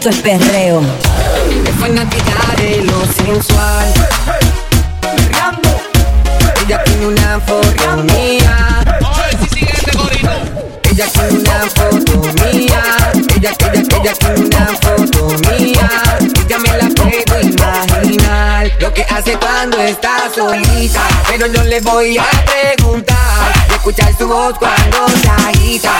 Esto es perreo. Es fanática de lo sensual. Ella tiene una foto mía. Ella tiene una foto mía. Ella, ella, ella tiene una foto mía. Ella me la puedo imaginar. Lo que hace cuando está solita. Pero no le voy a preguntar. escuchar su voz cuando se agita.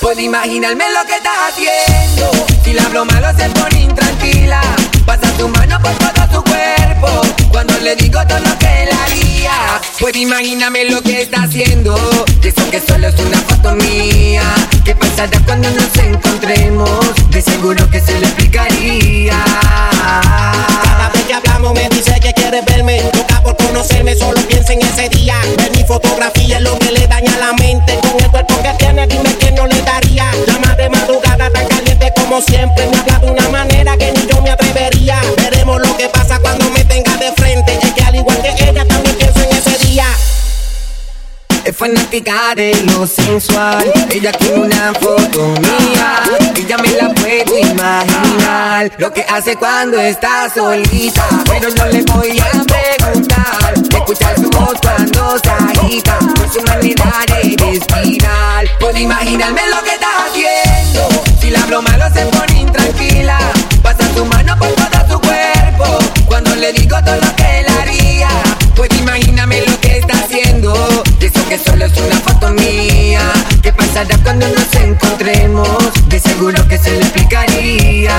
Puedo imaginarme lo que está haciendo. Si la broma lo se pone intranquila. Pasa tu mano por todo su cuerpo. Cuando le digo todo lo que la haría. Puedo imaginarme lo que está haciendo. Y eso que solo es una foto mía. ¿Qué pasará cuando nos encontremos? De seguro que se lo explicaría. Cada vez que hablamos me dice que quiere verme. Loca por conocerme, solo piensa en ese día. Ver mi fotografía siempre. Me habla de una manera que ni yo me atrevería. Veremos lo que pasa cuando me tenga de frente. Es que al igual que ella también pienso en ese día. Es fanática de lo sensual. Ella tiene una foto mía. Ella me la puedo imaginar. Lo que hace cuando está solita. Pero no le voy a preguntar. Escuchar su voz cuando se agita. Por su manera de lo malo se pone intranquila. Pasa tu mano por todo tu cuerpo. Cuando le digo todo lo que él haría, pues imagíname lo que está haciendo. Dice que solo es una foto mía. ¿Qué pasará cuando nos encontremos? De seguro que se le explicaría.